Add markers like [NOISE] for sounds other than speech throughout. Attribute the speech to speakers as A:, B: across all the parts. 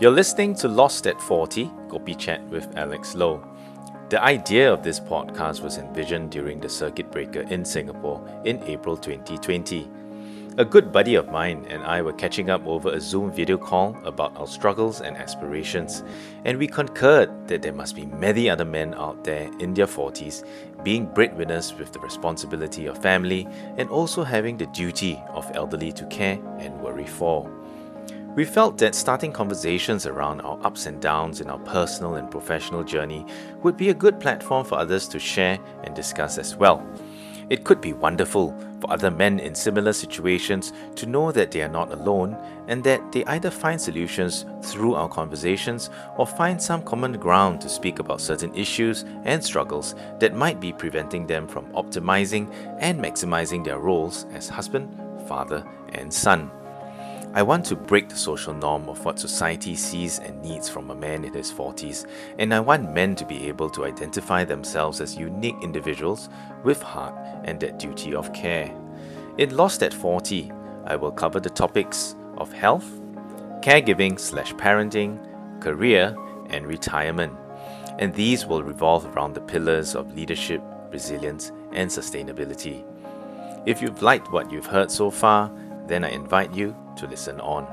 A: You're listening to Lost at 40, Kopi Chat with Alex Loh. The idea of this podcast was envisioned during the circuit breaker in Singapore in April 2020. A good buddy of mine and I were catching up over a Zoom video call about our struggles and aspirations, and we concurred that there must be many other men out there in their 40s being breadwinners with the responsibility of family and also having the duty of elderly to care and worry for. We felt that starting conversations around our ups and downs in our personal and professional journey would be a good platform for others to share and discuss as well. It could be wonderful for other men in similar situations to know that they are not alone and that they either find solutions through our conversations or find some common ground to speak about certain issues and struggles that might be preventing them from optimizing and maximizing their roles as husband, father, and son. I want to break the social norm of what society sees and needs from a man in his 40s, and I want men to be able to identify themselves as unique individuals with heart and that duty of care. In Lost at 40, I will cover the topics of health, caregiving slash parenting, career, and retirement. And these will revolve around the pillars of leadership, resilience, and sustainability. If you've liked what you've heard so far, then I invite you to listen on.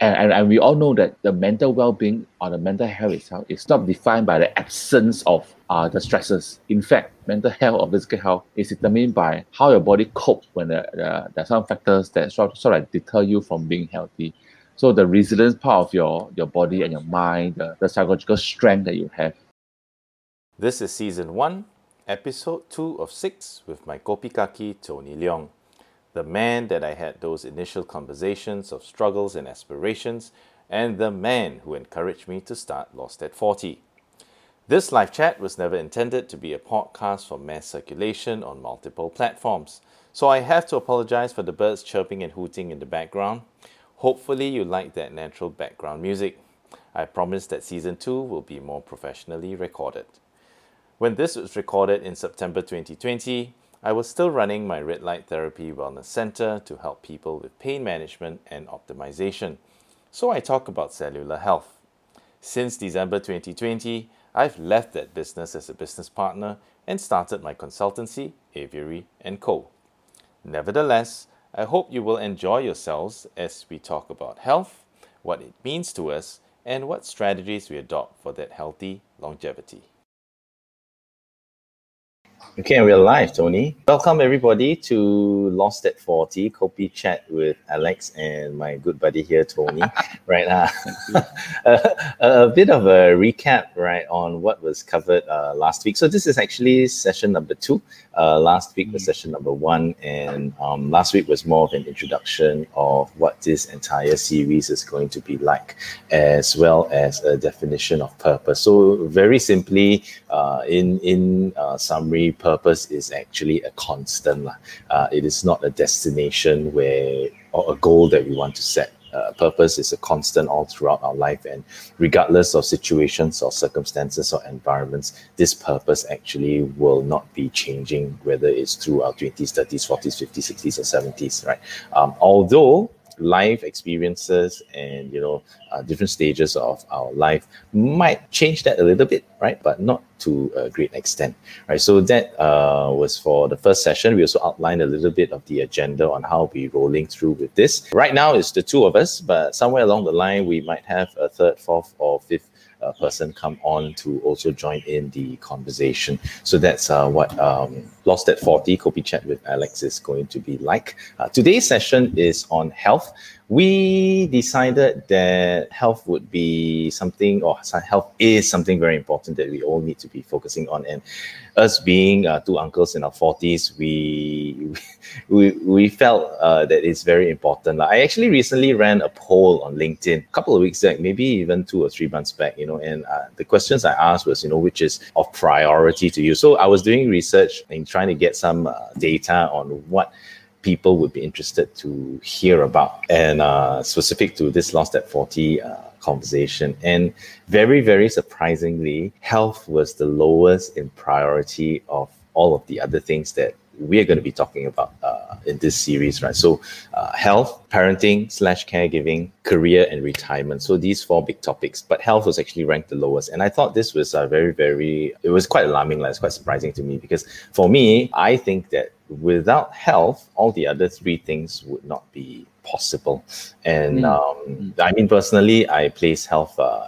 B: And, and, and we all know that the mental well-being or the mental health itself is not defined by the absence of uh, the stresses. In fact, mental health or physical health is determined by how your body copes when the, the, there are some factors that sort, sort of deter you from being healthy. So the resilience part of your, your body and your mind, the, the psychological strength that you have.
A: This is season one, episode two of six with my Kopi Kaki Tony Leong the man that I had those initial conversations of struggles and aspirations, and the man who encouraged me to start Lost at 40. This live chat was never intended to be a podcast for mass circulation on multiple platforms, so I have to apologize for the birds chirping and hooting in the background. Hopefully, you like that natural background music. I promise that season 2 will be more professionally recorded. When this was recorded in September 2020, I was still running my red light therapy wellness center to help people with pain management and optimization. So I talk about cellular health. Since December 2020, I've left that business as a business partner and started my consultancy, Aviary & Co. Nevertheless, I hope you will enjoy yourselves as we talk about health, what it means to us, and what strategies we adopt for that healthy longevity. Okay, we're live, Tony. Welcome everybody to Lost at 40 Kopi Chat with Alex and my good buddy here, Tony. [LAUGHS] right, uh, [LAUGHS] a, a, bit of a recap, right, on what was covered uh, last week. So this is actually session number two. Uh, last week was mm. session number one, and um, last week was more of an introduction of what this entire series is going to be like, as well as a definition of purpose. So very simply, uh, in in uh, summary purpose is actually a constant. Uh, it is not a destination where or a goal that we want to set. Uh, purpose is a constant all throughout our life, and regardless of situations or circumstances or environments, this purpose actually will not be changing, whether it's through our 20s, 30s, 40s, 50s, 60s, or 70s, right? Um, although life experiences and you know uh, different stages of our life might change that a little bit right? But not to a great extent right? So that uh, was for the first session. We also outlined a little bit of the agenda on how we're rolling through with this. Right now it's the two of us but somewhere along the line we might have a third fourth or fifth uh, person come on to also join in the conversation. So that's uh, what um, Lost at 40 Kopi Chat with Alex is going to be like. Uh, today's session is on health we decided that health would be something, or health is something very important that we all need to be focusing on. And us being uh, two uncles in our 40s, we [LAUGHS] we, we felt uh, that it's very important. I actually recently ran a poll on LinkedIn a couple of weeks back, maybe even two or three months back, you know, and uh, the questions I asked was, you know, which is of priority to you. So I was doing research and trying to get some uh, data on what people would be interested to hear about and uh, specific to this Lost at 40 uh, conversation. And very, very surprisingly, health was the lowest in priority of all of the other things that we're going to be talking about uh, in this series, right? So, uh, health, parenting slash caregiving, career, and retirement. So these four big topics. But health was actually ranked the lowest, and I thought this was a very, very. It was quite alarming. Like, it's quite surprising to me because for me, I think that without health, all the other three things would not be possible. And mm. um, I mean, personally, I place health uh,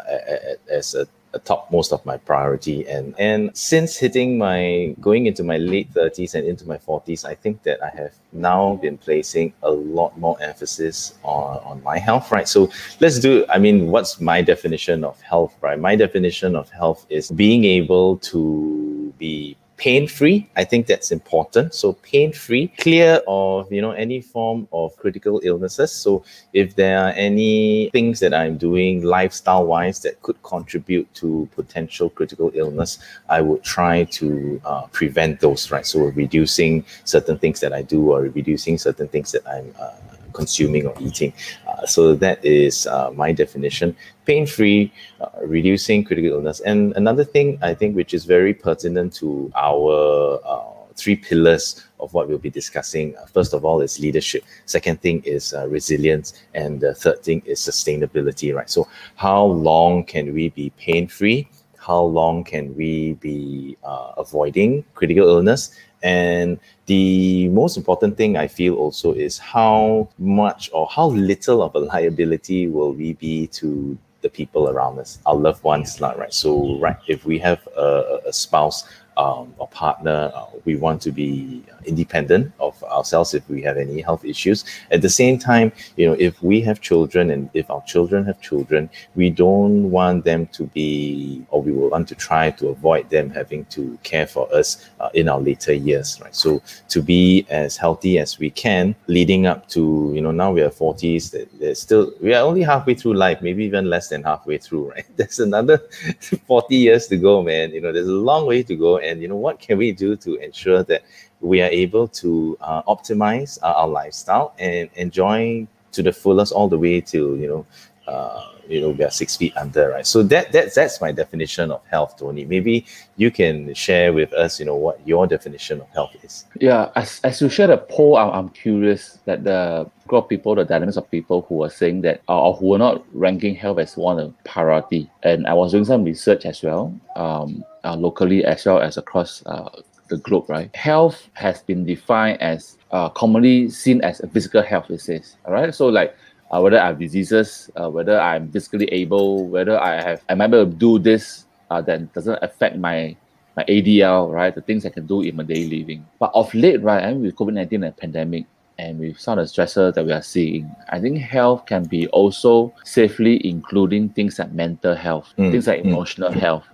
A: as a top most of my priority. And and since hitting my going into my late 30s and into my 40s i think that i have now been placing a lot more emphasis on on my health right? So let's do i mean what's my definition of health right? My definition of health is being able to be pain free i think that's important. So pain free clear of you know any form of critical illnesses. So if there are any things that i'm doing lifestyle wise that could contribute to potential critical illness i would try to uh, prevent those right? So reducing certain things that i do or reducing certain things that i'm uh, consuming or eating. Uh, so that is uh, my definition. Pain-free, uh, reducing critical illness. And another thing I think which is very pertinent to our uh, three pillars of what we'll be discussing. Uh, first of all is leadership. Second thing is uh, resilience. And the third thing is sustainability, right? So how long can we be pain-free? How long can we be avoiding critical illness? And the most important thing I feel also is how much or how little of a liability will we be to the people around us, our loved ones, not right? So, right, if we have a, a spouse um, partner, uh, we want to be independent of ourselves if we have any health issues. At the same time, you know, if we have children and if our children have children, we don't want them to be, or we will want to try to avoid them having to care for us uh, in our later years, right? So to be as healthy as we can, leading up to, you know, now we are 40s, there's still, we are only halfway through life, maybe even less than halfway through, right? [LAUGHS] There's another [LAUGHS] 40 years to go, man. You know, there's a long way to go. And, you know, what can we do to ensure that we are able to uh, optimize our, our, lifestyle and enjoy to the fullest all the way to you know uh, you know we are six feet under right so that that's that's my definition of health tony maybe you can share with us you know what your definition of health is
B: yeah as, as you share the poll I'm, I'm curious that the group of people the dynamics of people who are saying that or who are not ranking health as one of priority and i was doing some research as well um, uh, locally as well as across uh, the globe, right? Health has been defined as uh, commonly seen as a physical health, it says. All right. So like uh, whether I have diseases, uh, whether I'm physically able, whether I have I'm able to do this uh, that doesn't affect my my ADL, right? The things I can do in my daily living. But of late, right, and with COVID-19 and pandemic, and with some of the stressors that we are seeing, I think health can be also safely including things like mental health, mm. things like mm. emotional mm. health,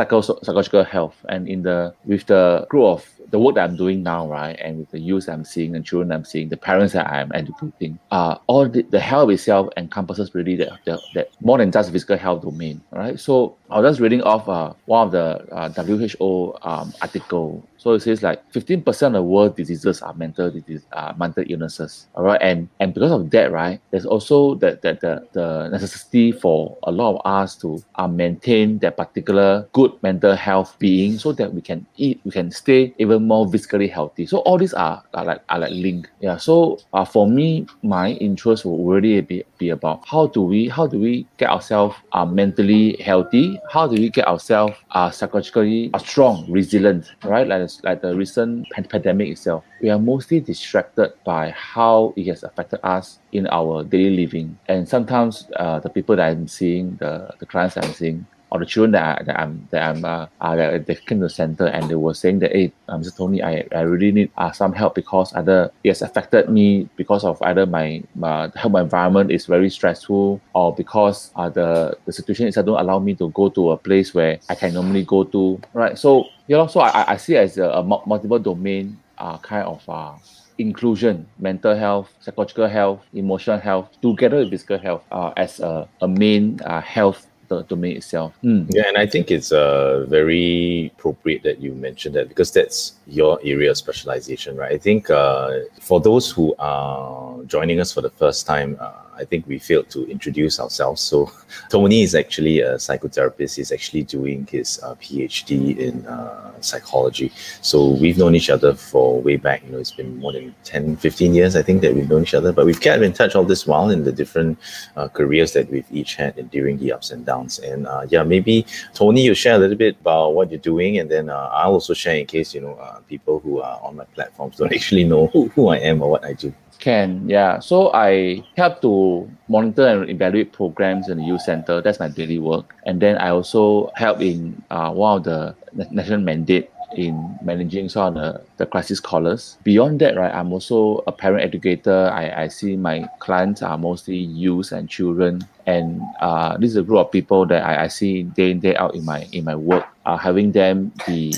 B: psycho- psychological health and in the with the group of the work that I'm doing now, right, and with the youth I'm seeing and children I'm seeing, the parents that I'm educating, uh, all the, the health itself encompasses really that, that, that more than just physical health domain, right? So I was just reading off uh, one of the uh, WHO um, article. So it says like 15% of world diseases are mental disease, uh, mental illnesses. All right, and and because of that, right, there's also that the, the, the necessity for a lot of us to uh, maintain that particular good mental health being, so that we can eat, we can stay even more physically healthy. So all these are, are like are like linked. Yeah. So uh, for me, my interest will really be, be about how do we how do we get ourselves uh, mentally healthy? How do we get ourselves uh, psychologically uh, strong, resilient? Right, like like the recent pandemic itself. We are mostly distracted by how it has affected us in our daily living, and sometimes uh, the people that I'm seeing, the the clients I'm seeing, or the children that, I, that I'm that I'm uh, uh, that they came to the center and they were saying that hey uh, Mr. Tony I, I really need uh, some help because either it has affected me because of either my, my health environment is very stressful or because uh, the the situation is I don't allow me to go to a place where I can normally go to right so you know so I, I see it as a, a multiple domain uh, kind of uh, inclusion, mental health, psychological health, emotional health, together with physical health uh, as a, a main uh, health the domain itself.
A: Mm. Yeah, and I think it's uh, very appropriate that you mentioned that because that's your area of specialization, right? I think uh, for those who are joining us for the first time, uh, I think we failed to introduce ourselves. So [LAUGHS] Tony is actually a psychotherapist. He's actually doing his uh, PhD in uh, psychology. So we've known each other for way back. You know, it's been more than 10, 15 years, I think, that we've known each other. But we've kept in touch all this while in the different uh, careers that we've each had and during the ups and downs. And uh, yeah, maybe Tony, you share a little bit about what you're doing, and then uh, I'll also share in case you know uh, people who are on my platforms don't [LAUGHS] actually know who, who I am or what I do.
B: Can, yeah. So I help to monitor and evaluate programs in the youth center. That's my daily work. And then I also help in uh, one of the national mandate in managing some of the, the crisis callers. Beyond that, right, I'm also a parent educator. I, I see my clients are mostly youth and children. And uh, this is a group of people that I, I see day in, day out in my in my work. Uh, having them be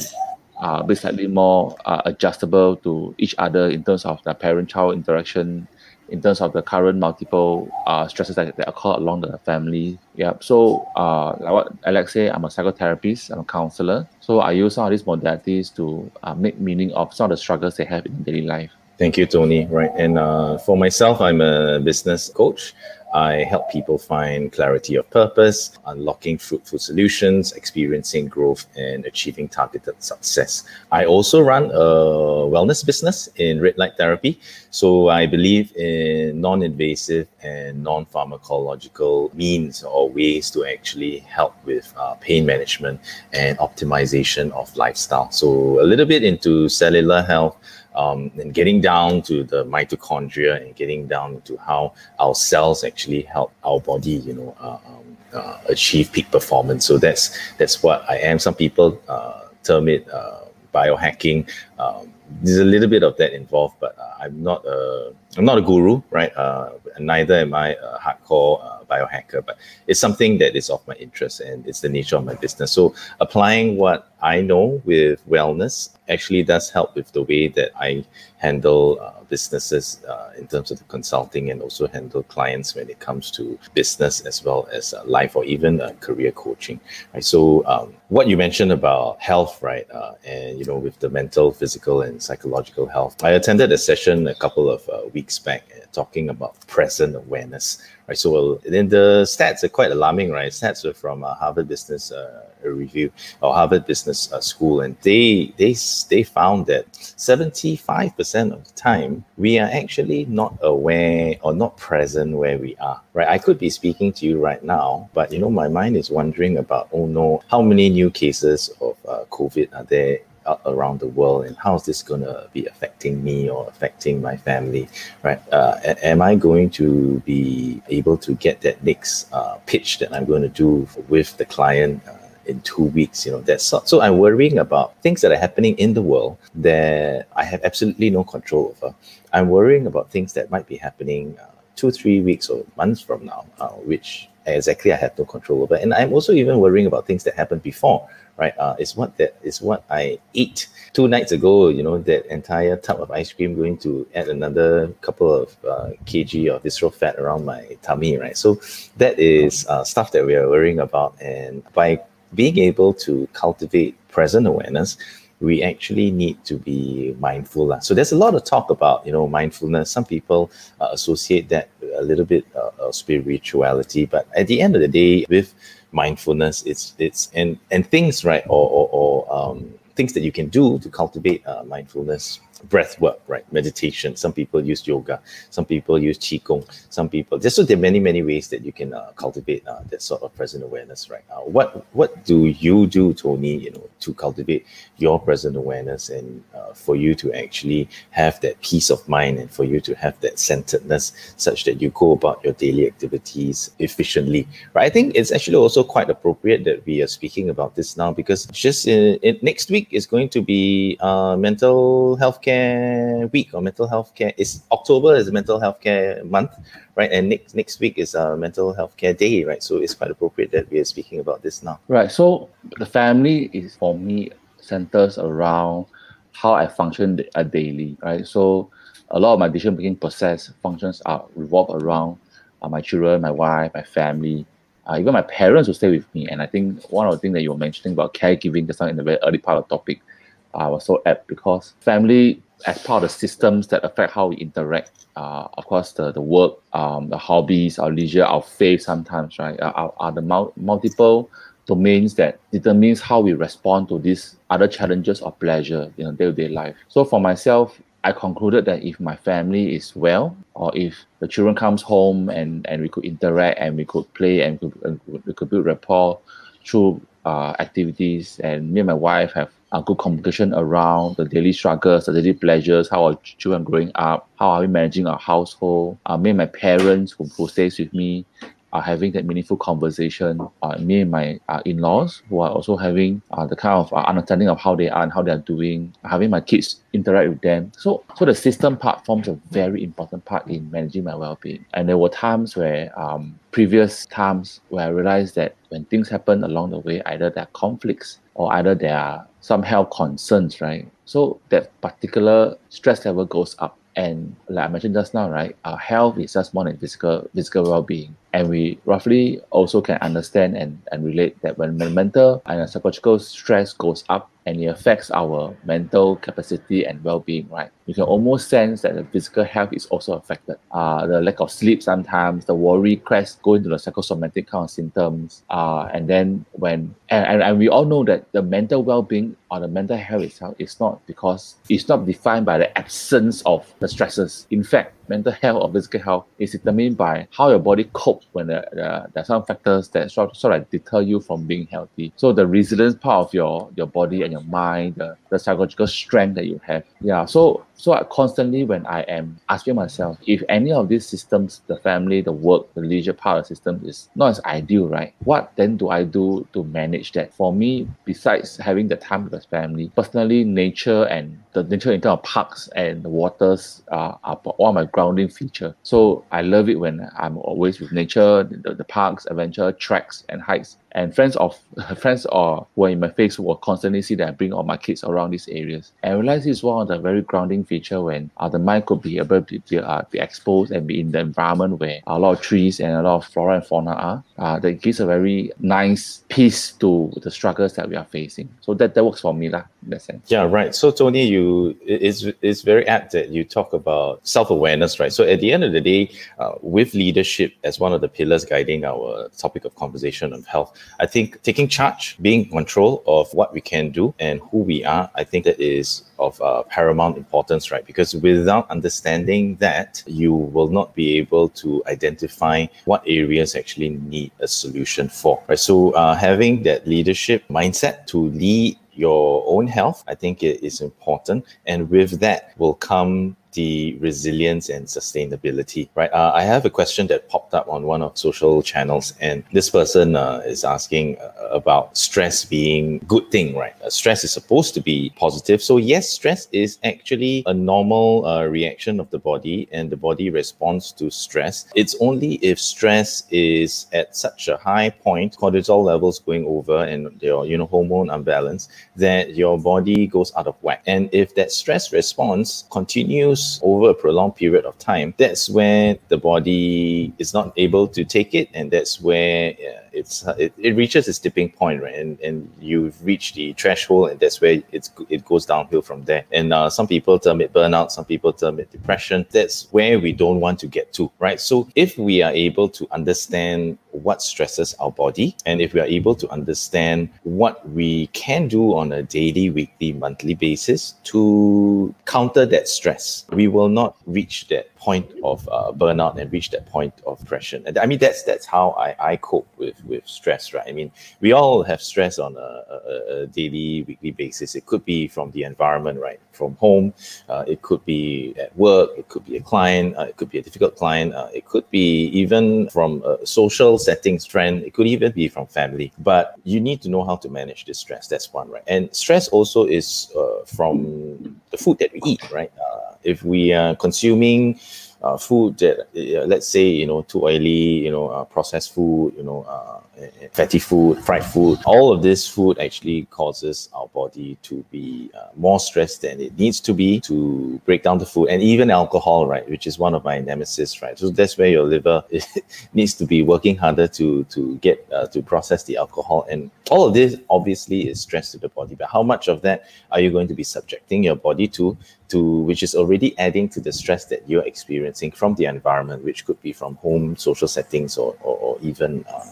B: uh, be slightly more uh, adjustable to each other in terms of the parent-child interaction, in terms of the current multiple uh, stresses that, that occur along the family. Yeah. So, uh, like what Alex said, I'm a psychotherapist, I'm a counselor. So I use some of these modalities to uh, make meaning of some of the struggles they have in daily life.
A: Thank you, Tony. Right. And uh, for myself, I'm a business coach. I help people find clarity of purpose, unlocking fruitful solutions, experiencing growth, and achieving targeted success. I also run a wellness business in red light therapy. So I believe in non invasive and non pharmacological means or ways to actually help with uh, pain management and optimization of lifestyle. So a little bit into cellular health um, and getting down to the mitochondria and getting down to how our cells actually help our body, you know, uh, um, uh, achieve peak performance. So that's that's what I am. Some people uh, term it uh, biohacking. Um, there's a little bit of that involved, but uh, I'm not a I'm not a guru, right? Uh, neither am I a hardcore biohacker, but it's something that is of my interest and it's the nature of my business. So applying what I know with wellness actually does help with the way that I handle uh, businesses uh, in terms of the consulting and also handle clients when it comes to business as well as uh, life or even uh, career coaching. Right. So um, what you mentioned about health, right, uh, and you know with the mental, physical, and psychological health, I attended a session a couple of uh, weeks back talking about present awareness. Right. So then the stats are quite alarming, right? Stats are from Harvard Business uh, Review or Harvard Business School, and they they they found that 75% of the time we are actually not aware or not present where we are right i could be speaking to you right now but you know my mind is wondering about oh no how many new cases of uh, covid are there around the world and how is this going to be affecting me or affecting my family right uh, am i going to be able to get that next uh, pitch that i'm going to do with the client uh, in two weeks, you know, that's so, so I'm worrying about things that are happening in the world that I have absolutely no control over. I'm worrying about things that might be happening uh, two, three weeks or months from now, uh, which exactly I have no control over. And I'm also even worrying about things that happened before, right? Uh, it's what that is what I ate two nights ago. You know, that entire tub of ice cream going to add another couple of uh, kg of visceral fat around my tummy, right? So that is uh, stuff that we are worrying about, and by being able to cultivate present awareness, we actually need to be mindful. So there's a lot of talk about, you know, mindfulness. Some people uh, associate that a little bit uh, of spirituality, but at the end of the day, with mindfulness, it's it's and and things right or or, or um, things that you can do to cultivate uh, mindfulness breath work, right? Meditation. Some people use yoga. Some people use qigong. Some people. Just so there are many many ways that you can uh, cultivate uh, that sort of present awareness, right? Uh, what what do you do, Tony? You know, to cultivate your present awareness and uh, for you to actually have that peace of mind and for you to have that centeredness, such that you go about your daily activities efficiently, right? I think it's actually also quite appropriate that we are speaking about this now because just in, in next week is going to be uh, mental health care care week or mental health care is October is mental health care month, right? And next next week is a mental health care day, right? So it's quite appropriate that we are speaking about this now.
B: Right. So the family is for me centers around how I function a daily, right? So a lot of my decision making process functions are revolve around uh, my children, my wife, my family, uh, even my parents will stay with me. And I think one of the things that you were mentioning about caregiving just now in the very early part of the topic uh, was so apt because family as part of the systems that affect how we interact. Uh, of course, the, the work, um, the hobbies, our leisure, our faith sometimes, right, are, are the mul- multiple domains that determines how we respond to these other challenges or pleasure in day-to-day life. So for myself, I concluded that if my family is well, or if the children comes home and, and we could interact and we could play and we could, we could build rapport through uh, activities, and me and my wife have a good communication around the daily struggles, the daily pleasures, how our children growing up, how are we managing our household, uh, me and my parents who, who stays with me, are having that meaningful conversation. Uh, me and my uh, in-laws who are also having uh, the kind of uh, understanding of how they are and how they are doing. Having my kids interact with them. So, so the system part forms a very important part in managing my well-being. And there were times where, um, previous times where I realized that when things happen along the way, either there are conflicts or either there are some health concerns, right? So that particular stress level goes up. And like I mentioned just now, right, our health is just more than physical physical well-being. And we roughly also can understand and, and relate that when mental and psychological stress goes up and it affects our mental capacity and well-being, right? You can almost sense that the physical health is also affected. Uh, the lack of sleep sometimes, the worry, crest, go into the psychosomatic kind of symptoms. Uh, and then when and, and, and we all know that the mental well-being or the mental health itself is not because it's not defined by the absence of the stresses. In fact, mental health or physical health is determined by how your body copes when there, there, there are some factors that sort, sort of deter you from being healthy. So the resilience part of your, your body and your mind, the, the psychological strength that you have. Yeah. So so I constantly when I am asking myself if any of these systems, the family, the work, the leisure part of the system is not as ideal, right? What then do I do to manage that? For me, besides having the time with the family, personally, nature and the nature in terms of parks and the waters are one of my grounding feature. So I love it when I'm always with nature, the, the parks, adventure, treks, and hikes. And friends of [LAUGHS] friends or who are in my face will constantly see that I bring all my kids around these areas. And I realize this is one of the very grounding feature when uh, the mind could be able to be, uh, be exposed and be in the environment where a lot of trees and a lot of flora and fauna are. Uh, that gives a very nice peace to the struggles that we are facing. So that, that works for me lah, in that sense.
A: Yeah, right. So Tony, you it's it's very apt that you talk about self awareness, right? So at the end of the day, uh, with leadership as one of the pillars guiding our topic of conversation of health, I think taking charge, being in control of what we can do and who we are, I think that is of uh, paramount importance, right? Because without understanding that, you will not be able to identify what areas actually need a solution for, right? So uh, having that leadership mindset to lead your own health, I think it is important. And with that will come the resilience and sustainability, right? Uh, I have a question that popped up on one of social channels, and this person uh, is asking uh, about stress being good thing, right? Uh, stress is supposed to be positive. So yes, stress is actually a normal uh, reaction of the body, and the body responds to stress. It's only if stress is at such a high point, cortisol levels going over, and your you know hormone imbalance, that your body goes out of whack. And if that stress response continues over a prolonged period of time, that's when the body is not able to take it, and that's where yeah, it's it, it reaches its tipping point, right? And and you've reached the threshold, and that's where it's it goes downhill from there. And uh, some people term it burnout, some people term it depression. That's where we don't want to get to, right? So if we are able to understand what stresses our body, and if we are able to understand what we can do on a daily, weekly, monthly basis to counter that stress, we will not reach that point of uh, burnout and reach that point of depression. And I mean, that's that's how I, I cope with with stress, right? I mean, we all have stress on a, a, a daily, weekly basis. It could be from the environment, right? From home, uh, it could be at work, it could be a client, uh, it could be a difficult client, uh, it could be even from a social settings trend, it could even be from family. But you need to know how to manage this stress. That's one, right? And stress also is uh, from the food that we eat, right? Uh, if we are consuming uh, food that uh, let's say you know too oily you know uh, processed food you know uh, fatty food, fried food. All of this food actually causes our body to be uh, more stressed than it needs to be to break down the food, and even alcohol, right, which is one of my nemesis, right. So that's where your liver [LAUGHS] needs to be working harder to to get uh, to process the alcohol, and all of this obviously is stress to the body. But how much of that are you going to be subjecting your body to? To which is already adding to the stress that you're experiencing from the environment, which could be from home, social settings, or or, or even uh,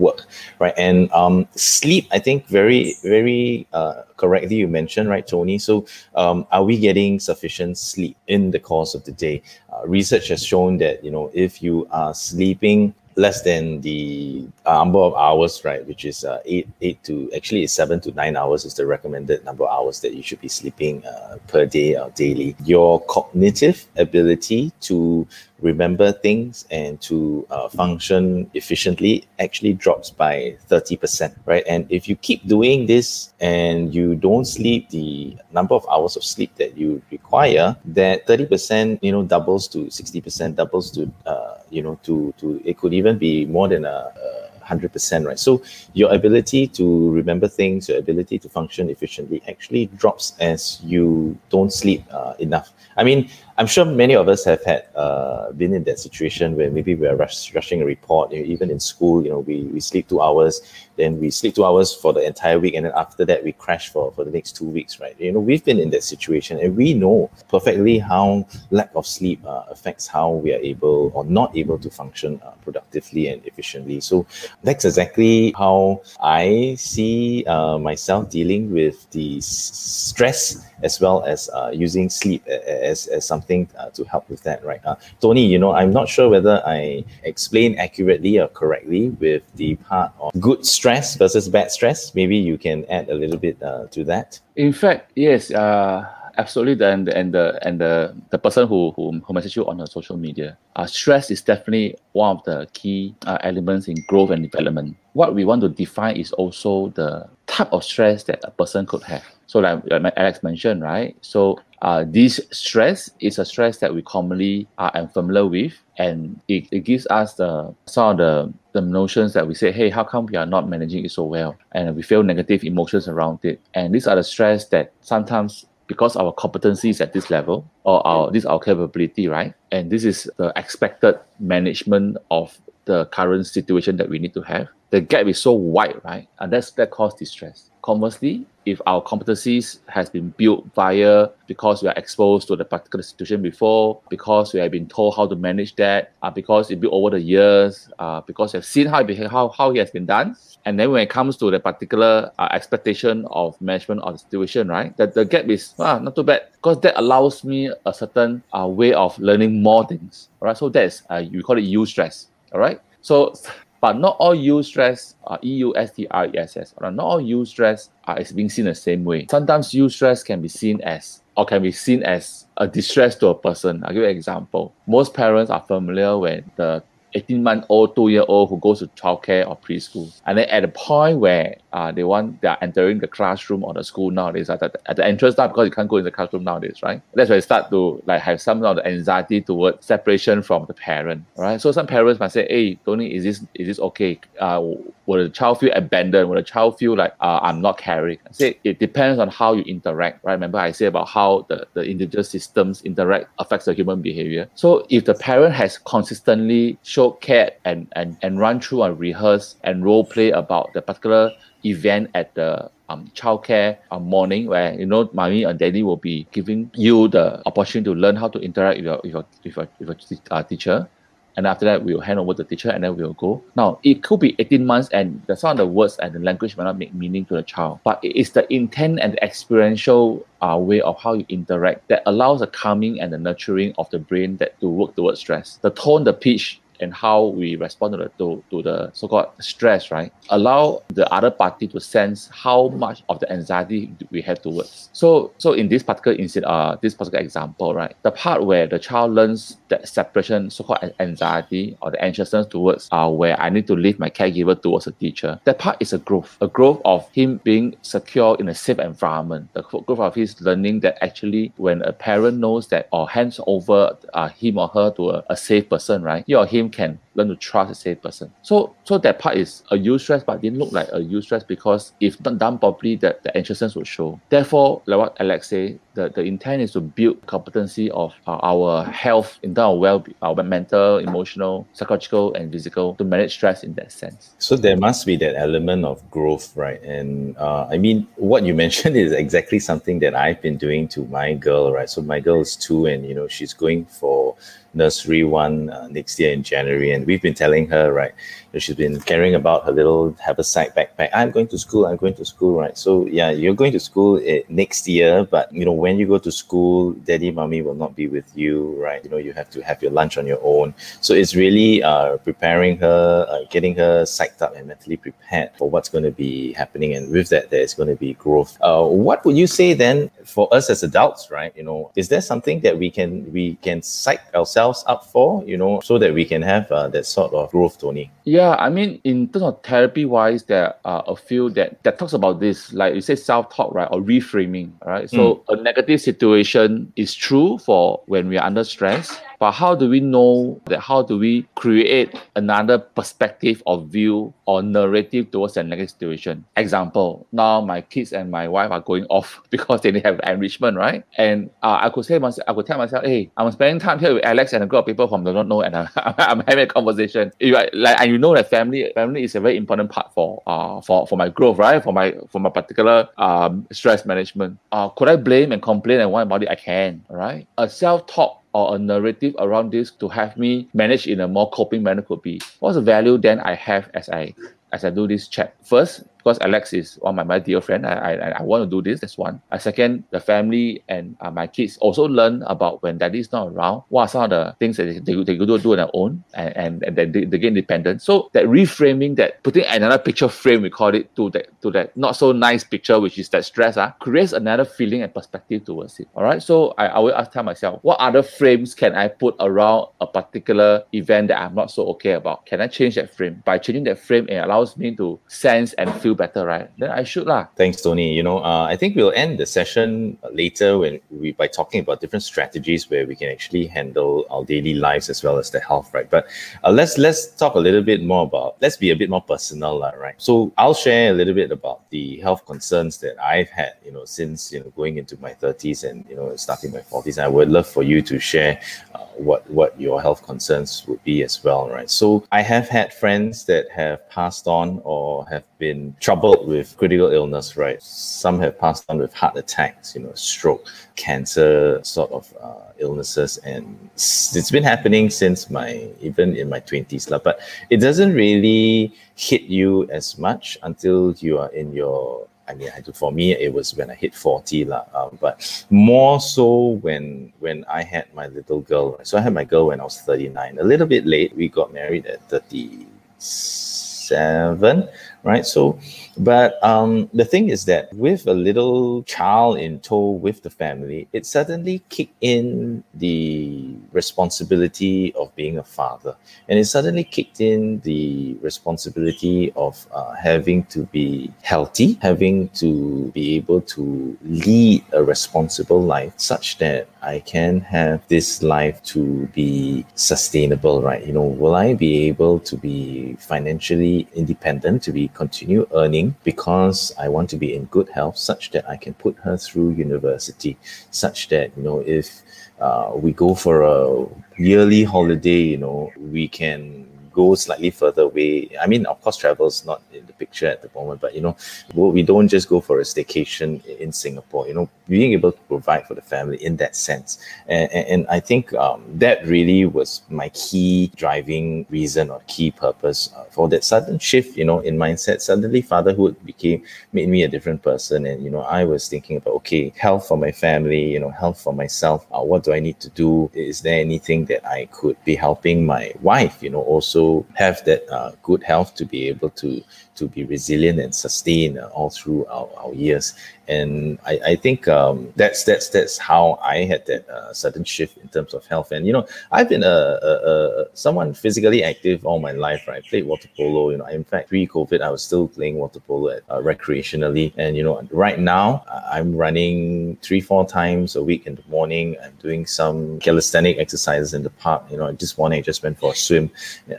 A: work, right? And um, sleep, I think, very, very uh, correctly you mentioned, right, Tony? So, um, are we getting sufficient sleep in the course of the day? Uh, research has shown that you know if you are sleeping less than the uh, number of hours, right? Which is uh, eight, eight to actually it's seven to nine hours is the recommended number of hours that you should be sleeping uh, per day or daily. Your cognitive ability to remember things and to uh, function efficiently actually drops by 30%, right? And if you keep doing this and you don't sleep the number of hours of sleep that you require, that 30%, you know, doubles to 60%, doubles to, uh, you know, to, to, it could even be more than a, a 100%, right? So your ability to remember things, your ability to function efficiently actually drops as you don't sleep uh, enough. I mean, I'm sure many of us have had uh, been in that situation where maybe we're rush, rushing a report, you know, even in school, you know, we, we sleep two hours, then we sleep two hours for the entire week, and then after that we crash for, for the next two weeks, right? You know, we've been in that situation and we know perfectly how lack of sleep uh, affects how we are able or not able to function uh, productively and efficiently. So that's exactly how I see uh, myself dealing with the stress as well as uh, using sleep as, as something uh, to help with that, right? Uh, Tony, you know, I'm not sure whether I explained accurately or correctly with the part of good stress versus bad stress. Maybe you can add a little bit uh, to that.
B: In fact, yes. Uh, absolutely and and the and the the person who who, who you on the social media uh, stress is definitely one of the key uh, elements in growth and development what we want to define is also the type of stress that a person could have so like, like alex mentioned right so uh, this stress is a stress that we commonly are unfamiliar with, and it, it gives us the some of the, the notions that we say, hey, how come we are not managing it so well? And we feel negative emotions around it. And these are the stress that sometimes because our competency is at this level or our this our capability, right? And this is the expected management of the current situation that we need to have. The gap is so wide, right? And that's that causes distress. Conversely, if our competencies has been built via because we are exposed to the particular situation before, because we have been told how to manage that, uh, because it built over the years, uh, because we have seen how, it, how, how it has been done, and then when it comes to the particular uh, expectation of management of the situation, right, that the gap is ah, not too bad because that allows me a certain uh, way of learning more things. All right, so that's uh, you call it eustress. All right, so but not all eustress are E-U-S-T-R-E-S-S. Not all eustress are is being seen the same way. Sometimes eustress can be seen as or can be seen as a distress to a person. I'll give you an example. Most parents are familiar with the 18 month old, two year old who goes to childcare or preschool. And then at the point where uh, they want, they are entering the classroom or the school nowadays, at the, at the entrance time, because you can't go in the classroom nowadays, right? That's where they start to like have some of the anxiety towards separation from the parent, right? So some parents might say, hey, Tony, is this, is this okay? Uh, will the child feel abandoned? Will the child feel like uh, I'm not caring? I say it depends on how you interact, right? Remember I say about how the, the individual systems interact affects the human behavior. So if the parent has consistently shown show care and, and, and run through and rehearse and role play about the particular event at the um, childcare um, morning where you know mommy and daddy will be giving you the opportunity to learn how to interact with your with your, with your, with your uh, teacher. And after that we'll hand over to the teacher and then we'll go. Now it could be 18 months and the some of the words and the language may not make meaning to the child. But it is the intent and the experiential uh, way of how you interact that allows the calming and the nurturing of the brain that to work towards stress. The tone the pitch and how we respond to the, to, to the so-called stress, right? Allow the other party to sense how much of the anxiety we have towards. So, so in this particular incident, uh, this particular example, right, the part where the child learns that separation, so-called anxiety or the anxiousness towards, uh, where I need to leave my caregiver towards a teacher. That part is a growth, a growth of him being secure in a safe environment. The growth of his learning that actually, when a parent knows that or hands over uh, him or her to a, a safe person, right, he or him can learn to trust the same person. So so that part is a eustress, but didn't look like a eustress because if not done properly, that the anxiousness will show. Therefore, like what Alex said, the, the intent is to build competency of uh, our health in terms of well our mental, emotional, psychological, and physical to manage stress in that sense.
A: So there must be that element of growth, right? And uh, I mean, what you [LAUGHS] mentioned is exactly something that I've been doing to my girl, right? So my girl is two, and you know she's going for nursery one uh, next year in January. And we've been telling her, right, she's been caring about her little haversack backpack. I'm going to school, I'm going to school, right? So, yeah, you're going to school uh, next year, but, you know, when you go to school, daddy, mommy will not be with you, right? You know, you have to have your lunch on your own. So it's really uh, preparing her, uh, getting her psyched up and mentally prepared for what's going to be happening. And with that, there's going to be growth. Uh, what would you say then for us as adults, right? You know, is there something that we can, we can psych ourselves ourselves up for, you know, so that we can have uh, that sort of growth, Tony?
B: Yeah, I mean, in terms of therapy wise, there are a few that, that talks about this, like you say self-talk, right, or reframing, right? So mm. a negative situation is true for when we are under stress but how do we know that? How do we create another perspective of view or narrative towards a negative situation? Example: Now my kids and my wife are going off [LAUGHS] because they have enrichment, right? And uh, I could say myself, I could tell myself, hey, I'm spending time here with Alex and a group of people whom I don't know, and I'm, [LAUGHS] I'm having a conversation. You like, and you know that family family is a very important part for uh for, for my growth, right? For my for my particular um stress management. Uh, could I blame and complain and whine about it? I can, right? A self talk or a narrative around this to have me manage in a more coping manner could be what's the value then I have as I as I do this chat. First, because Alex is one of my, my dear friend. I, I, I want to do this. That's one. A second, the family and uh, my kids also learn about when daddy is not around, what are some of the things that they, they, they do, do on their own and, and, and then they, they get independent. So that reframing, that putting another picture frame, we call it, to that to that not so nice picture, which is that stress, uh, creates another feeling and perspective towards it. All right. So I, I will ask tell myself, what other frames can I put around a particular event that I'm not so okay about? Can I change that frame? By changing that frame, it allows me to sense and feel feel better, right? Then I should lah.
A: Thanks, Tony. You know, uh, I think we'll end the session later when we by talking about different strategies where we can actually handle our daily lives as well as the health, right? But uh, let's let's talk a little bit more about. Let's be a bit more personal, lah, right? So I'll share a little bit about the health concerns that I've had, you know, since you know going into my thirties and you know starting my forties. I would love for you to share uh, what what your health concerns would be as well, right? So I have had friends that have passed on or have been troubled with critical illness, right? Some have passed on with heart attacks, you know, stroke, cancer sort of uh, illnesses. And it's been happening since my, even in my 20s. But it doesn't really hit you as much until you are in your I mean, for me, it was when I hit 40, lah. Um, but more so when when I had my little girl. So I had my girl when I was 39. A little bit late. We got married at 37 right? So, but um, the thing is that with a little child in tow with the family, it suddenly kicked in the responsibility of being a father, and it suddenly kicked in the responsibility of uh, having to be healthy, having to be able to lead a responsible life, such that I can have this life to be sustainable, right? You know, will I be able to be financially independent, to be continue earning because I want to be in good health such that I can put her through university, such that, you know, if uh, we go for a yearly holiday, you know, we can go slightly further away. I mean, of course, travel is not in the picture at the moment, but you know, we don't just go for a staycation in Singapore. You know, being able to provide for the family in that sense, and, and, I think um, that really was my key driving reason or key purpose uh, for that sudden shift. You know, in mindset. Suddenly, fatherhood became made me a different person, and you know, I was thinking about okay, health for my family. You know, health for myself. Uh, what do I need to do? Is there anything that I could be helping my wife? You know, also also have that uh, good health to be able to to be resilient and sustain uh, all through our, our years and I, I think um, that's that's that's how I had that uh, sudden shift in terms of health. And you know, I've been a, a, a someone physically active all my life. Right, I played water polo. You know, in fact, pre-COVID, I was still playing water polo at, uh, recreationally. And you know, right now I'm running three four times a week in the morning. I'm doing some calisthenic exercises in the park. You know, this morning I just went for a swim.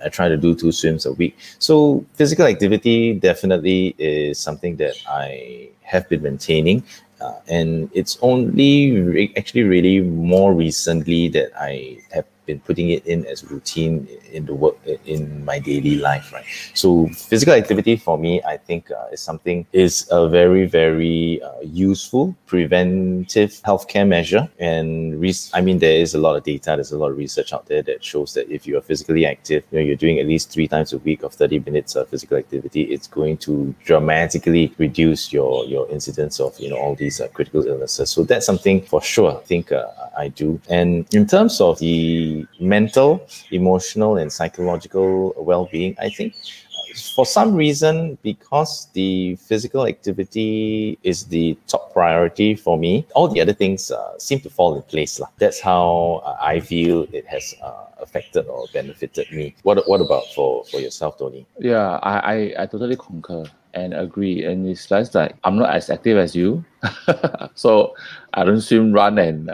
A: I try to do two swims a week. So physical activity definitely is something that I have been maintaining. Uh, and it's only re- actually really more recently that I have been putting it in as routine in the work in my daily life right? So physical activity for me i think uh, is something is a very very uh, useful preventive healthcare measure. And re- i mean there is a lot of data there's a lot of research out there that shows that if you are physically active you know you're doing at least three times a week of 30 minutes of physical activity it's going to dramatically reduce your your incidence of you know all these uh, critical illnesses. So that's something for sure i think uh, i do. And in terms of the mental, emotional, and psychological well being, I think for some reason, because the physical activity is the top priority for me, all the other things uh, seem to fall in place. Lah. That's how uh, I feel it has uh, affected or benefited me. What What about for, for yourself, Tony?
B: Yeah, I, I, I totally concur and agree. And it's just like I'm not as active as you, [LAUGHS] so I don't swim, run, and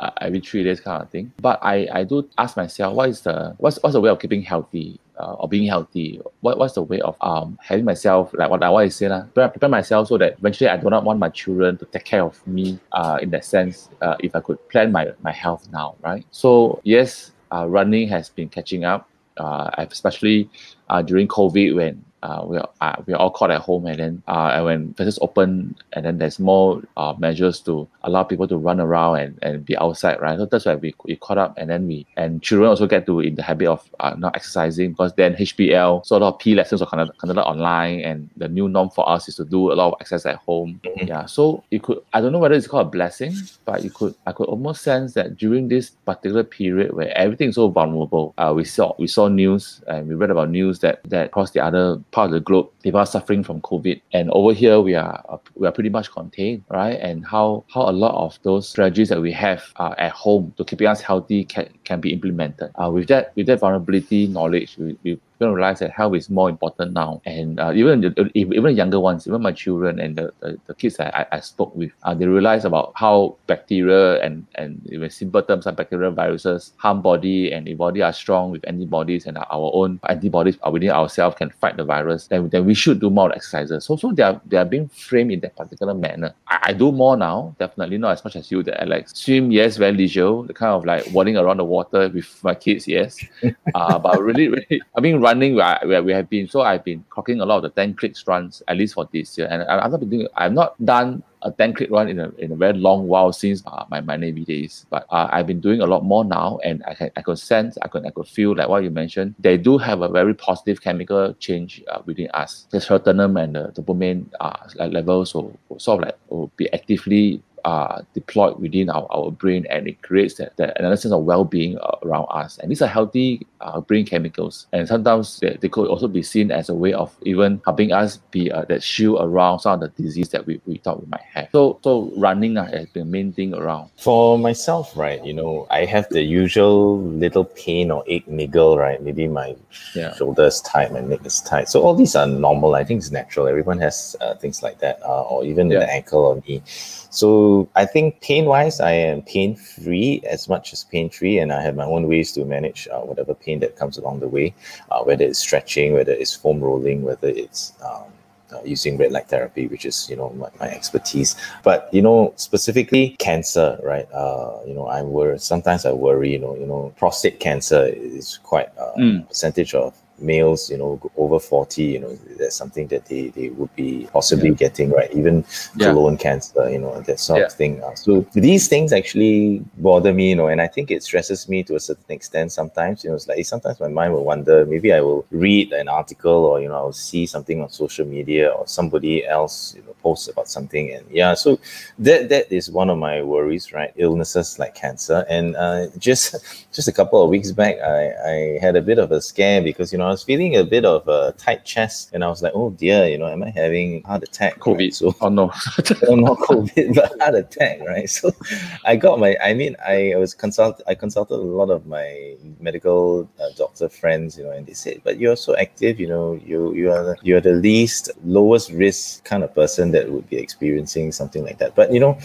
B: uh, every three days kind of thing. But I, I do ask myself, what is the what's what's the way of keeping healthy? Uh, or being healthy, what, what's the way of um having myself like what I always say lah, prepare, prepare myself so that eventually I do not want my children to take care of me uh in that sense uh, if I could plan my my health now right so yes uh, running has been catching up uh, especially uh, during COVID when uh, we are uh, we are all caught at home, and then uh, and when places open, and then there's more uh, measures to allow people to run around and, and be outside, right? So that's why we, we caught up, and then we and children also get to in the habit of uh, not exercising because then HBL, so a lot of P lessons are conducted, conducted online, and the new norm for us is to do a lot of exercise at home. Mm-hmm. Yeah, so you could I don't know whether it's called a blessing, but you could I could almost sense that during this particular period where everything is so vulnerable, uh, we saw we saw news and we read about news that that across the other part of the globe, people are suffering from COVID, and over here we are uh, we are pretty much contained, right? And how how a lot of those strategies that we have uh, at home to keeping us healthy can, can be implemented. Uh, with that with that vulnerability knowledge, we, we going to realize that health is more important now. And uh, even the, even younger ones, even my children and the, the, the kids I, I spoke with, uh, they realize about how bacteria and, and in simple terms like bacterial viruses harm body and the body are strong with antibodies and our own antibodies are within ourselves can fight the virus, then, then we should do more exercises. So, so they are, they are being framed in that particular manner. I, I do more now, definitely not as much as you, that Alex. Swim, yes, very leisure, the kind of like wading around the water with my kids, yes. [LAUGHS] uh, but really, really, I mean, running where, I, where we have been. So I've been clocking a lot of the 10 clicks runs, at least for this year. And I, I've not been doing, I've not done a 10 click run in a, in a very long while since uh, my, my Navy days. But uh, I've been doing a lot more now and I can I could sense, I could I could feel like what you mentioned, they do have a very positive chemical change uh, within us. The serotonin and the dopamine uh, levels will, will sort of like will be actively uh, deployed within our, our brain and it creates that, that another sense of well-being uh, around us. And these are healthy uh, brain chemicals. And sometimes they, they, could also be seen as a way of even helping us be uh, that shield around some of the disease that we, we thought we might have. So so running uh, has been the main thing around.
A: For myself right you know i have the usual little pain or ache niggle right? Maybe my yeah. shoulder is tight my neck is tight. So all these are normal. I think it's natural. Everyone has uh, things like that uh, or even yeah. the ankle or knee so I think pain wise, I am pain free as much as pain free, and I have my own ways to manage uh, whatever pain that comes along the way, uh, whether it's stretching, whether it's foam rolling, whether it's um, uh, using red light therapy, which is you know my, my expertise. But you know specifically cancer, right? Uh, you know I worry. Sometimes I worry. You know, you know prostate cancer is quite a mm. percentage of males, you know, over 40, you know, that's something that they, they would be possibly yeah. getting, right? Even yeah. colon cancer, you know, that sort yeah. of thing. Uh, so these things actually bother me, you know, and I think it stresses me to a certain extent sometimes. You know, it's like sometimes my mind will wonder, maybe I will read an article or, you know, I'll see something on social media or somebody else, you know, post about something, and yeah, so that that is one of my worries, right? Illnesses like cancer, and uh, just [LAUGHS] just a couple of weeks back, I I had a bit of a scare because you know was feeling a bit of a tight chest, and I was like, oh dear, you know, am I having heart attack?
B: COVID.
A: Right? So
B: Oh no. [LAUGHS]
A: not COVID, [LAUGHS] but heart attack, right? So I got my, I mean, I was consult, I consulted a lot of my medical uh, doctor friends, you know, and they said, but you're so active, you know, you you are the, you're the least lowest risk kind of person that would be experiencing something like that. But you know,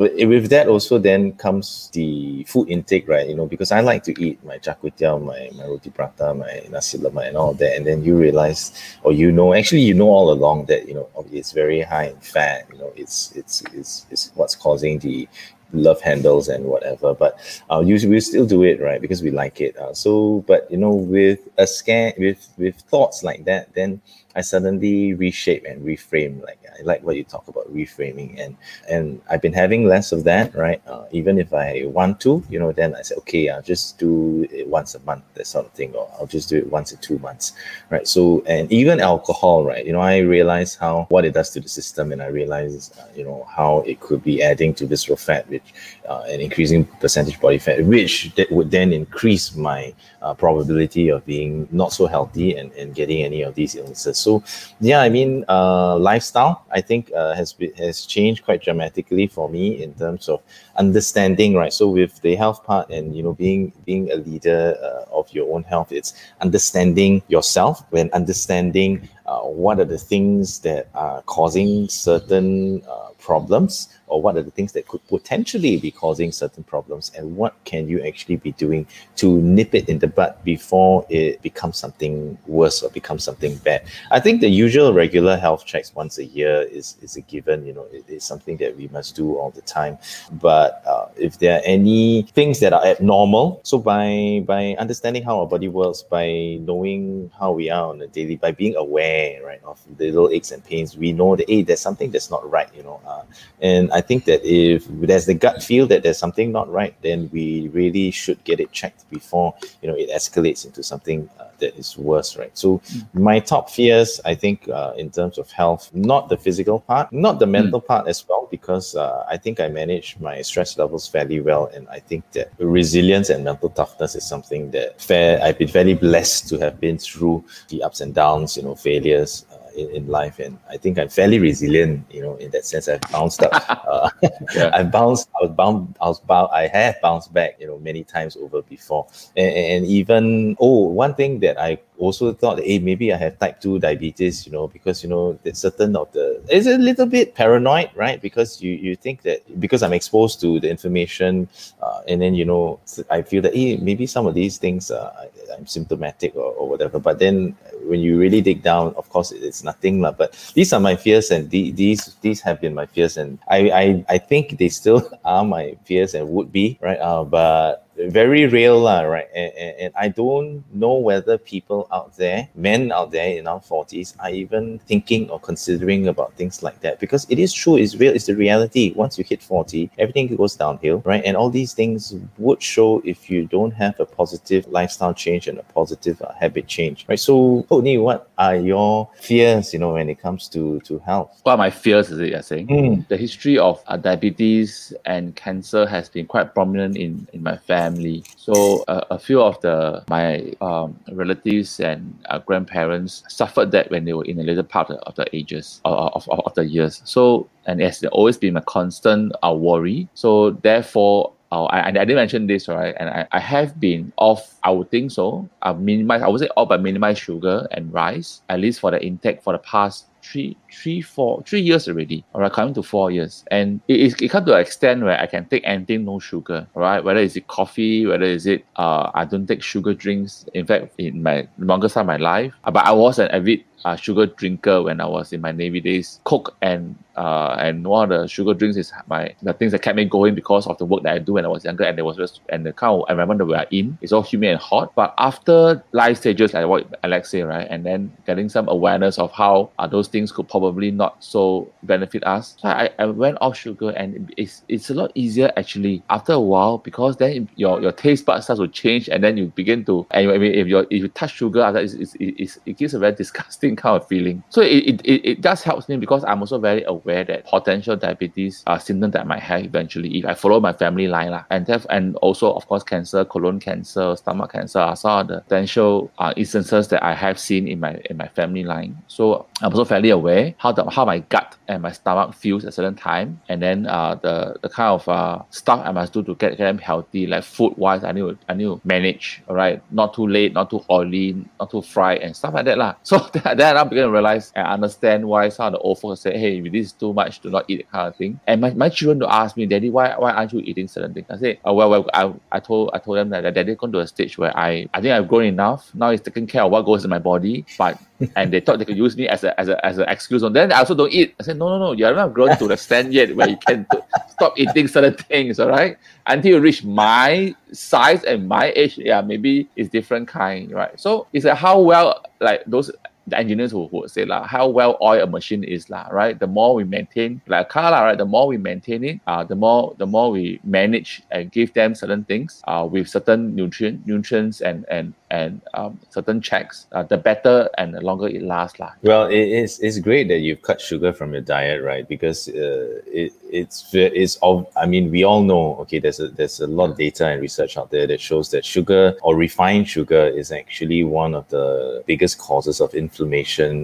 A: with with that also then comes the food intake, right? You know, because I like to eat my char kway teow, my, my roti prata, my nasi lemak and all that. And then you realize, or you know, actually you know all along that, you know, oh, it's very high in fat, you know, it's it's it's, it's what's causing the love handles and whatever but uh, usually we still do it right because we like it uh, so but you know with a scan with with thoughts like that then I suddenly reshape and reframe. Like I like what you talk about reframing, and and I've been having less of that, right? Uh, even if I want to, you know, then I say, okay, I'll just do it once a month, that sort of thing, or I'll just do it once in two months, right? So and even alcohol, right? You know, I realize how what it does to the system, and I realize, uh, you know, how it could be adding to visceral fat, which uh, and increasing percentage body fat, which that would then increase my uh, probability of being not so healthy and, and getting any of these illnesses. So, yeah, I mean, uh, lifestyle I think uh, has been, has changed quite dramatically for me in terms of understanding, right? So with the health part and you know being being a leader uh, of your own health, it's understanding yourself when understanding uh, what are the things that are causing certain uh, problems or what are the things that could potentially be causing certain problems and what can you actually be doing to nip it in the bud before it becomes something worse or becomes something bad? I think the usual regular health checks once a year is, is a given you know it is something that we must do all the time. But uh, if there are any things that are abnormal so by by understanding how our body works by knowing how we are on a daily by being aware right of the little aches and pains we know that hey there's something that's not right you know uh, and I think that if there's the gut feel that there's something not right, then we really should get it checked before you know it escalates into something uh, that is worse, right? So mm. my top fears, I think, uh, in terms of health, not the physical part, not the mental mm. part as well, because uh, I think I manage my stress levels fairly well, and I think that resilience and mental toughness is something that fair. I've been very blessed to have been through the ups and downs, you know, failures, in, in life and i think i'm fairly resilient you know in that sense i've bounced up [LAUGHS] uh, yeah. i bounced i was bound i was bound i have bounced back you know many times over before and, and even oh one thing that i also thought, hey, maybe I have type 2 diabetes, you know, because, you know, certain of the, it's a little bit paranoid, right? Because you, you think that because I'm exposed to the information uh, and then, you know, I feel that, hey, maybe some of these things, uh, I, am symptomatic or, or whatever. But then when you really dig down, of course, it's nothing. But these are my fears and the, these these have been my fears. And I, I, I think they still [LAUGHS] are my fears and would be, right? Uh, but very real, uh, right? And, and, and, I don't know whether people out there, men out there in our 40s, are even thinking or considering about things like that because it is true, it's real, it's the reality. Once you hit 40, everything goes downhill, right? And all these things would show if you don't have a positive lifestyle change and a positive uh, habit change, right? So, Tony, what are your fears, you know, when it comes to, to health?
B: What are my fears, is it you're saying? Mm. The history of uh, diabetes and cancer has been quite prominent in, in my family. So uh, a few of the my um, relatives and uh, grandparents suffered that when they were in the later part of the ages of, of, of the years. So and it's always been a constant uh, worry. So therefore, uh, I, I didn't mention this, right? And I, I have been off, I would think so. I minimize, I would say off by minimize sugar and rice, at least for the intake for the past three, three, four, three years already. All right, coming to four years, and it it comes to an extent where I can take anything no sugar. Right, whether is it coffee, whether is it uh, I don't take sugar drinks. In fact, in my longest time of my life, uh, but I was an avid uh, sugar drinker when I was in my Navy days. Coke and uh, and one of the sugar drinks is my the things that kept me going because of the work that I do when I was younger and there was just and the kind of environment that we are in is all humid and hot. But after life stages like what Alex said, right, and then getting some awareness of how are those things could probably not so benefit us. So I, I went off sugar and it's it's a lot easier actually after a while because then your, your taste buds starts to change and then you begin to and I mean if you if you touch sugar it's, it's, it's, it gives a very [LAUGHS] disgusting kind of feeling. So it, it, it does help me because I'm also very aware that potential diabetes are symptoms that I might have eventually if I follow my family line lah. and def, and also of course cancer, colon cancer, stomach cancer are some of the potential uh, instances that I have seen in my in my family line. So I'm also fairly aware how the how my gut and my stomach feels at certain time, and then uh, the the kind of uh, stuff I must do to get, get them healthy, like food wise, I to, I to manage. All right, not too late, not too oily, not too fried, and stuff like that lah. [LAUGHS] So [LAUGHS] then I begin to realize and understand why some of the old folks say, hey, this is too much, do not eat that kind of thing. And my, my children to ask me, Daddy, why why aren't you eating certain things? I say, oh, well, well, I, I told I told them that Daddy gone to a stage where I I think I've grown enough. Now it's taking care of what goes in my body, but and they thought they could use me as a as a as an excuse. And then I also don't eat. I said, no, no, no, you're not grown to the stand yet where you can [LAUGHS] stop eating certain things, all right? Until you reach my size and my age, yeah, maybe it's different kind, right? So it's like how well like those the engineers who, who say like, how well oiled a machine is lah, right? The more we maintain like a car lah, right? The more we maintain it, uh, the more the more we manage and give them certain things uh, with certain nutrient nutrients and and and um, certain checks, uh, the better and the longer it lasts lah.
A: Well, it is it's great that you've cut sugar from your diet, right? Because uh, it it's it's all. I mean, we all know. Okay, there's a there's a lot of data and research out there that shows that sugar or refined sugar is actually one of the biggest causes of inflammation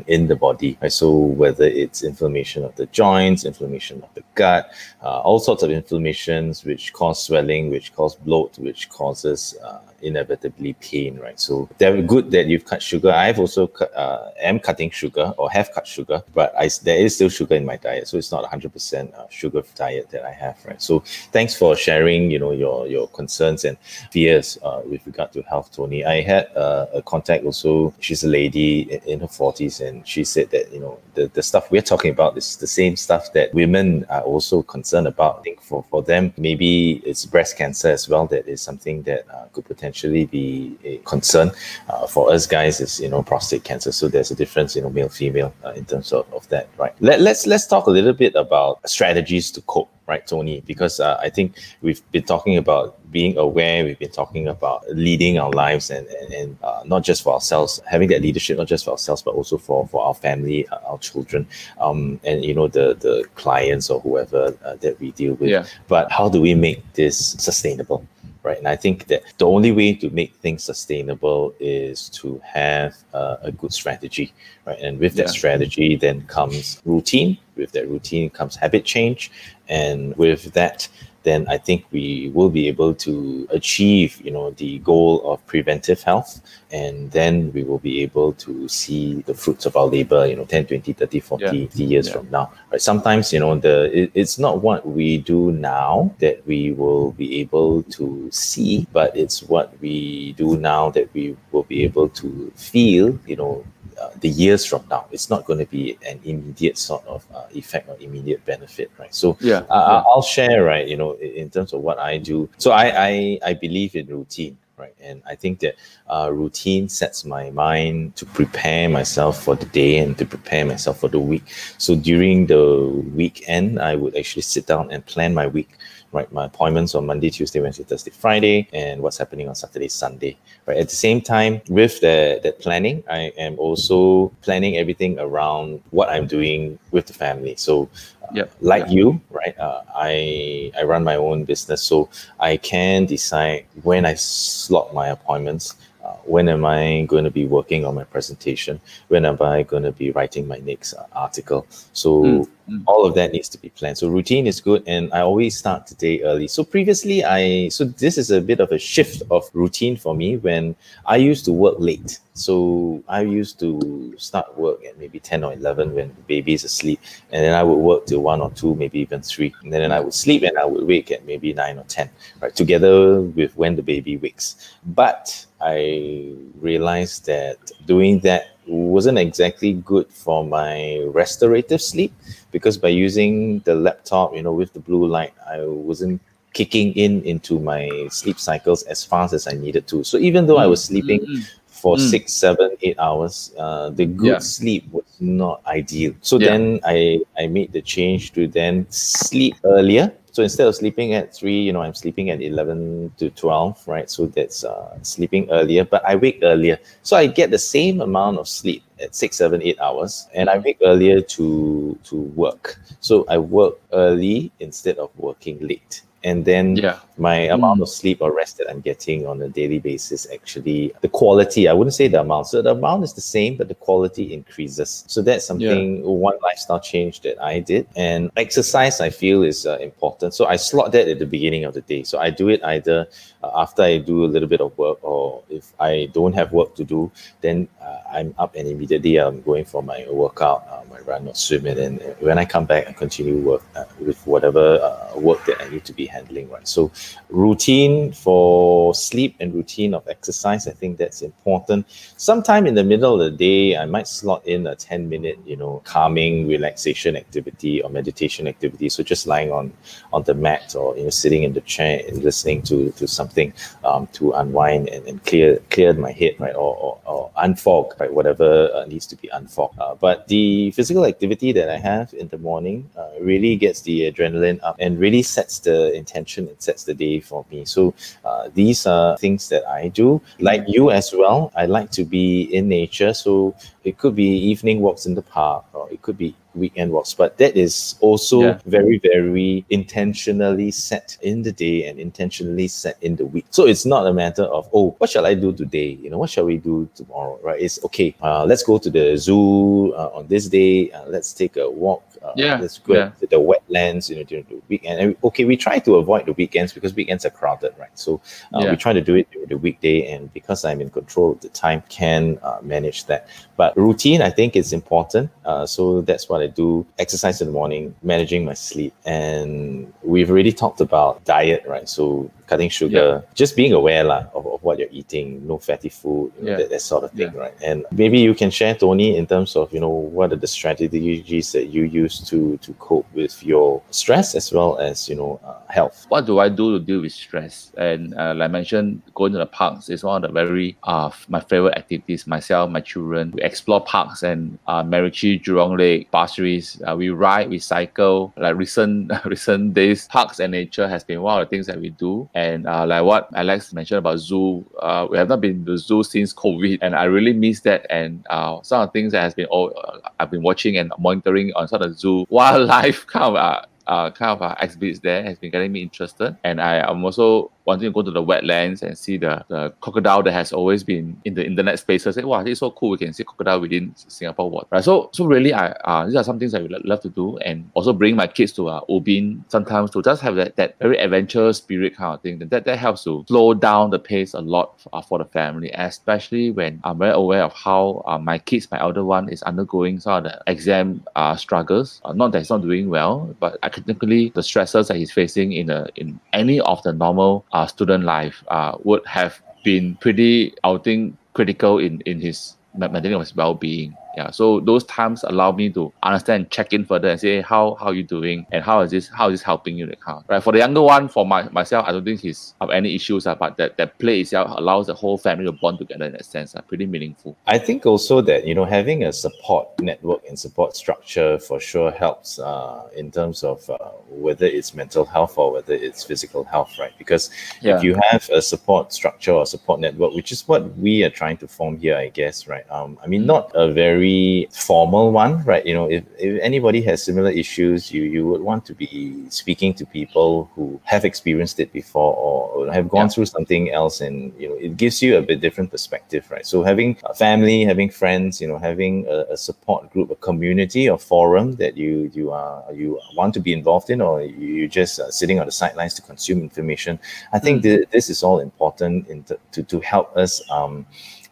A: in the body. Right? So whether it's inflammation of the joints, inflammation of the gut, uh, all sorts of inflammations which cause swelling, which cause bloat, which causes uh, inevitably pain, right? So they're good that you've cut sugar. I've also cut, uh, am cutting sugar or have cut sugar, but I, there is still sugar in my diet, so it's not 100% uh, sugar diet that I have, right? So thanks for sharing, you know, your your concerns and fears uh, with regard to health, Tony. I had uh, a contact also. She's a lady in, in her 40s, and she said that you know the, the stuff we're talking about is the same stuff that women are also concerned about. I think for for them, maybe it's breast cancer as well. That is something that uh, could potentially potentially be a concern. Uh, for us guys, is you know prostate cancer. So there's a difference, you know, male female uh, in terms of, of that, right? Let, let's let's talk a little bit about strategies to cope right, Tony? Because uh, I think we've been talking about being aware, we've been talking about leading our lives and, and, and uh, not just for ourselves, having that leadership, not just for ourselves, but also for, for our family, uh, our children, um, and, you know, the, the clients or whoever uh, that we deal with.
B: Yeah.
A: But how do we make this sustainable? Right? And I think that the only way to make things sustainable is to have uh, a good strategy, right? And with that yeah. strategy, then comes routine. With that routine comes habit change, and with that then I think we will be able to achieve, you know, the goal of preventive health. And then we will be able to see the fruits of our labor, you know, 10, 20, 30, 40 yeah. years yeah. from now. Right. Sometimes, you know, the it, it's not what we do now that we will be able to see, but it's what we do now that we will be able to feel, you know, uh, the years from now. It's not going to be an immediate sort of uh, effect or immediate benefit, right? So
B: yeah,
A: uh, yeah, I'll share, right? You know, in terms of what I do. So I I, I believe in routine. Right. And I think that uh, routine sets my mind to prepare myself for the day and to prepare myself for the week. So during the weekend, I would actually sit down and plan my week right? My appointments on Monday, Tuesday, Wednesday, Thursday, Friday, and what's happening on Saturday, Sunday, right? At the same time, with the, that planning, I am also planning everything around what I'm doing with the family. So, uh, like
B: yep.
A: you, right? Uh, I I run my own business, so I can decide when I slot my appointments uh, when am I going to be working on my presentation? When am I going to be writing my next uh, article? So mm, mm. all of that needs to be planned. So routine is good, and I always start the day early. So previously, I so this is a bit of a shift of routine for me when I used to work late. So I used to start work at maybe 10 or 11 when the baby is asleep. And then I would work till one or two, maybe even three. And then I would sleep and I would wake at maybe nine or 10, right? Together with when the baby wakes. But I realized that doing that wasn't exactly good for my restorative sleep because by using the laptop, you know, with the blue light, I wasn't kicking in into my sleep cycles as fast as I needed to. So even though I was sleeping mm-hmm for mm. six, seven, eight hours. Uh, the good yeah. sleep was not ideal. So yeah. then I I made the change to then sleep earlier so instead of sleeping at three, you know, I'm sleeping at 11 to 12, right? So that's uh, sleeping earlier, but I wake earlier. So I get the same amount of sleep at six, seven, eight hours, and I wake earlier to to work. So I work early instead of working late and then yeah. My amount mm. of sleep or rest that I'm getting on a daily basis actually the quality I wouldn't say the amount so the amount is the same but the quality increases so that's something yeah. one lifestyle change that I did and exercise I feel is uh, important so I slot that at the beginning of the day so I do it either uh, after I do a little bit of work or if I don't have work to do then uh, I'm up and immediately I'm going for my workout uh, my run or swim and then when I come back I continue work uh, with whatever uh, work that I need to be handling, right? So, routine for sleep and routine of exercise, I think that's important. Sometime in the middle of the day, I might slot in a 10 minute, you know, calming relaxation activity or meditation activity. So, just lying on on the mat or, you know, sitting in the chair and listening to, to something um, to unwind and, and clear clear my head, right? Or, or, or unfog, right? Whatever uh, needs to be unfogged. Uh, but the physical activity that I have in the morning uh, really gets the adrenaline up and really sets the intention and sets the day for me. So uh, these are things that i do. Like you as well i like to be in nature. So it could be evening walks in the park or it could be weekend walks but that is also yeah. very very intentionally set in the day and intentionally set in the week. So it's not a matter of oh what shall i do today? You know what shall we do tomorrow? Right? It's okay uh, let's go to the zoo uh, on this day uh, let's take a walk uh, yeah, let's go yeah. the wetlands, you know, during the weekend. And okay, we try to avoid the weekends because weekends are crowded, right? So uh, yeah. we try to do it during the weekday, and because I'm in control of the time, can uh, manage that. But routine, I think, is important. Uh, so that's what I do: exercise in the morning, managing my sleep, and we've already talked about diet, right? So cutting sugar, yeah. just being aware la, of, of what you're eating, no fatty food, you know, yeah. that, that sort of thing, yeah. right? And maybe you can share, Tony, in terms of, you know, what are the strategies that you use to, to cope with your stress as well as, you know, uh, health?
B: What do I do to deal with stress? And uh, like I mentioned, going to the parks is one of the very, uh, my favorite activities. Myself, my children, we explore parks and uh, MacRitchie, Jurong Lake, Pasir uh, we ride, we cycle. Like recent, [LAUGHS] recent days, parks and nature has been one of the things that we do and uh, like what Alex mentioned about zoo, uh, we have not been to zoo since COVID, and I really miss that. And uh, some of the things that has been all uh, I've been watching and monitoring on sort of zoo wildlife [LAUGHS] kind of uh, uh, kind of uh, exhibits there has been getting me interested. And I am also wanting to go to the wetlands and see the, the crocodile that has always been in the internet spaces. Say, wow, it's so cool. We can see crocodile within Singapore water. Right. So, so really, I uh, these are some things I would love to do, and also bring my kids to uh, Ubin sometimes to just have that, that very adventurous spirit kind of thing. That that helps to slow down the pace a lot for, uh, for the family, especially when I'm very aware of how uh, my kids, my elder one, is undergoing some of the exam uh, struggles. Uh, not that he's not doing well, but academically, the stresses that he's facing in a in any of the normal uh, student life uh, would have been pretty, I think, critical in, in his maintaining of his well-being yeah so those times allow me to understand check in further and say how how you doing? And how is this how is this helping you? Account right for the younger one for my myself i don't think he's have any issues uh, but that that play itself allows the whole family to bond together in that sense uh, pretty meaningful.
A: I think also that you know having a support network and support structure for sure helps uh, in terms of uh, whether it's mental health or whether it's physical health right? Because yeah. if you have a support structure or support network which is what we are trying to form here i guess right? Um, i mean mm. not a very very formal one, right? You know, if, if anybody has similar issues, you you would want to be speaking to people who have experienced it before or, have gone yeah. through something else, and you know, it gives you a bit different perspective, right? So having a family, having friends, you know, having a, a support group, a community, a forum that you you are you want to be involved in, or you're just uh, sitting on the sidelines to consume information. I think mm. th- this is all important in t- to to help us. Um,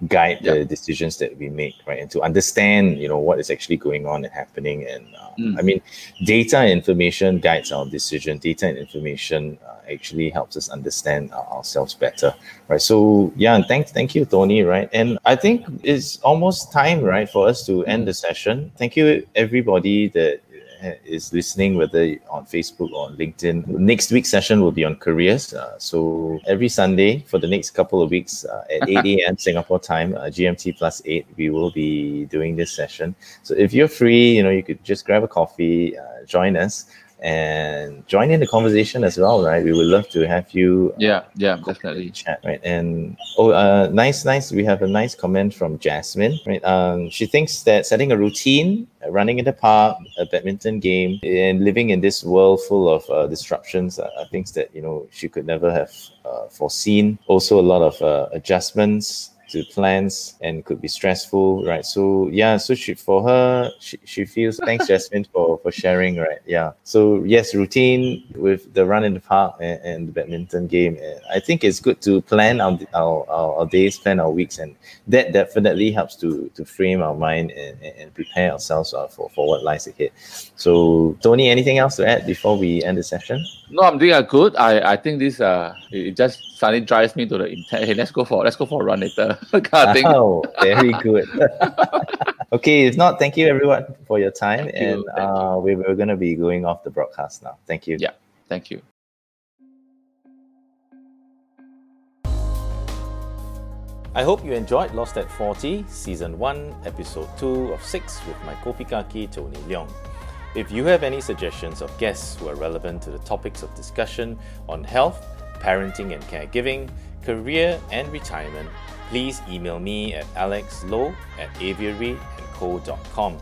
A: guide yep. the decisions that we make right and to understand you know what is actually going on and happening. And uh, mm. i mean data and information guides our decision. Data and information uh, actually helps us understand uh, ourselves better right? So yeah and thank thank you tony right? And i think it's almost time right for us to end the session. Thank you everybody that is listening, whether on Facebook or on LinkedIn, next week's session will be on careers. Uh, so every Sunday for the next couple of weeks uh, at 8 [LAUGHS] a.m. Singapore time, uh, GMT plus 8, we will be doing this session. So if you're free, you know, you could just grab a coffee, uh, join us and join in the conversation as well, right? We would love to have you.
B: Uh, yeah, yeah, definitely
A: chat, right? And oh, uh, nice, nice. We have a nice comment from Jasmine, right? Um, she thinks that setting a routine, uh, running in the park, a badminton game, and living in this world full of uh, disruptions are, are things that you know she could never have uh, foreseen. Also, a lot of uh, adjustments to plans and could be stressful, right? So yeah, so she for her she, she feels thanks [LAUGHS] Jasmine for for sharing, right? Yeah. So yes, routine with the run in the park and, and the badminton game. I think it's good to plan our, our, our, days, plan our weeks, and that definitely helps to to frame our mind and, and prepare ourselves uh, for, for what lies ahead. So Tony, anything else to add before we end the session?
B: No, I'm doing a good. I, I think this uh it just suddenly drives me to the intent. Hey, let's go for let's go for a run later. [LAUGHS] kind of thing.
A: Oh, very good. [LAUGHS] okay, if not, thank you everyone for your time, thank and you. uh, we, we're going to be going off the broadcast now. Thank you.
B: Yeah, thank you.
A: I hope you enjoyed Lost at 40, Season 1, Episode 2 of 6 with my Kopi Kaki Tony Leong. If you have any suggestions of guests who are relevant to the topics of discussion on health, parenting and caregiving, career and retirement, please email me at alexloh at aviaryandco.com.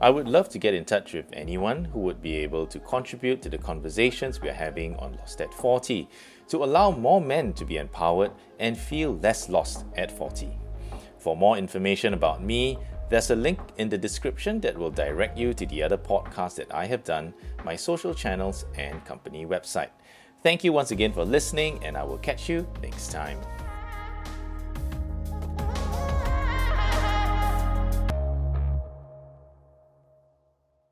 A: I would love to get in touch with anyone who would be able to contribute to the conversations we are having on Lost at 40 to allow more men to be empowered and feel less lost at 40. For more information about me, there's a link in the description that will direct you to the other podcasts that I have done, my social channels, and company website. Thank you once again for listening, and I will catch you next time.